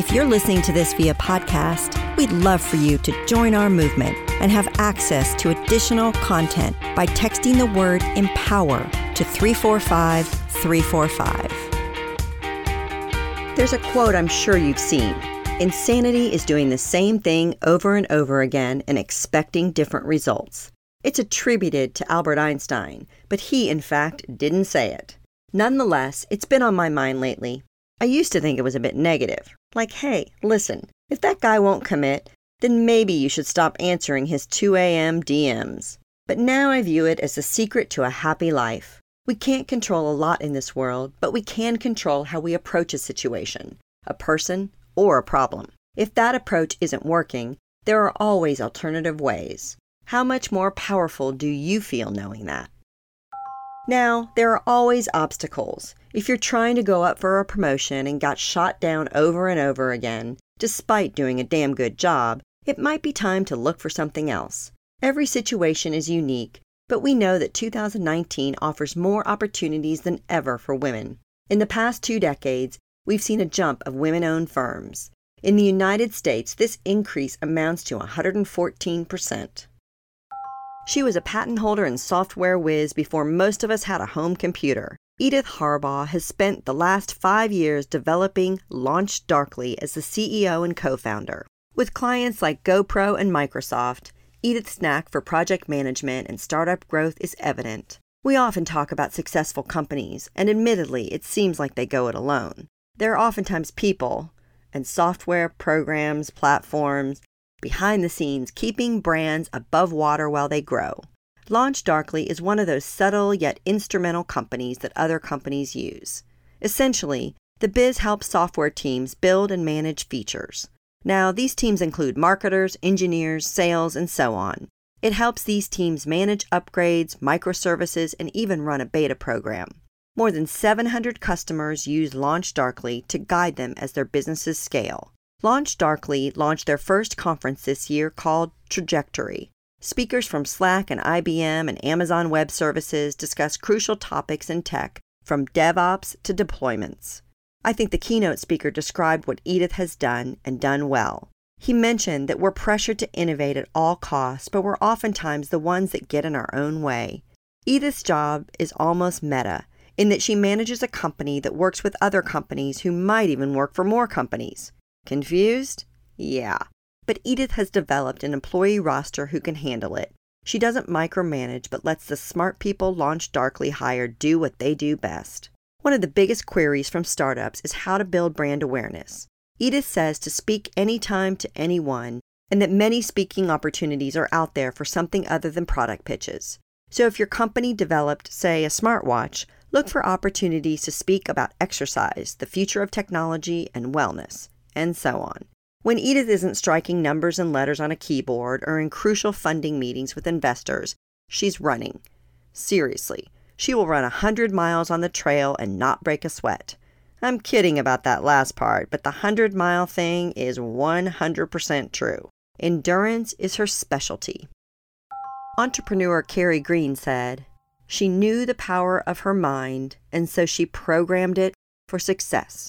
If you're listening to this via podcast, we'd love for you to join our movement and have access to additional content by texting the word empower to 345 345. There's a quote I'm sure you've seen Insanity is doing the same thing over and over again and expecting different results. It's attributed to Albert Einstein, but he, in fact, didn't say it. Nonetheless, it's been on my mind lately. I used to think it was a bit negative. Like, hey, listen, if that guy won't commit, then maybe you should stop answering his 2 a.m. DMs. But now I view it as the secret to a happy life. We can't control a lot in this world, but we can control how we approach a situation, a person, or a problem. If that approach isn't working, there are always alternative ways. How much more powerful do you feel knowing that? Now, there are always obstacles. If you're trying to go up for a promotion and got shot down over and over again, despite doing a damn good job, it might be time to look for something else. Every situation is unique, but we know that 2019 offers more opportunities than ever for women. In the past two decades, we've seen a jump of women owned firms. In the United States, this increase amounts to 114%. She was a patent holder and software whiz before most of us had a home computer. Edith Harbaugh has spent the last five years developing LaunchDarkly as the CEO and co founder. With clients like GoPro and Microsoft, Edith's knack for project management and startup growth is evident. We often talk about successful companies, and admittedly, it seems like they go it alone. There are oftentimes people and software, programs, platforms behind the scenes keeping brands above water while they grow. LaunchDarkly is one of those subtle yet instrumental companies that other companies use. Essentially, the biz helps software teams build and manage features. Now, these teams include marketers, engineers, sales, and so on. It helps these teams manage upgrades, microservices, and even run a beta program. More than 700 customers use LaunchDarkly to guide them as their businesses scale. LaunchDarkly launched their first conference this year called Trajectory. Speakers from Slack and IBM and Amazon Web Services discuss crucial topics in tech, from DevOps to deployments. I think the keynote speaker described what Edith has done and done well. He mentioned that we're pressured to innovate at all costs, but we're oftentimes the ones that get in our own way. Edith's job is almost meta in that she manages a company that works with other companies who might even work for more companies. Confused? Yeah. But Edith has developed an employee roster who can handle it. She doesn't micromanage, but lets the smart people LaunchDarkly hire do what they do best. One of the biggest queries from startups is how to build brand awareness. Edith says to speak anytime to anyone, and that many speaking opportunities are out there for something other than product pitches. So if your company developed, say, a smartwatch, Look for opportunities to speak about exercise, the future of technology, and wellness, and so on. When Edith isn't striking numbers and letters on a keyboard or in crucial funding meetings with investors, she's running. Seriously, she will run a hundred miles on the trail and not break a sweat. I'm kidding about that last part, but the hundred mile thing is 100% true. Endurance is her specialty. Entrepreneur Carrie Green said, she knew the power of her mind, and so she programmed it for success.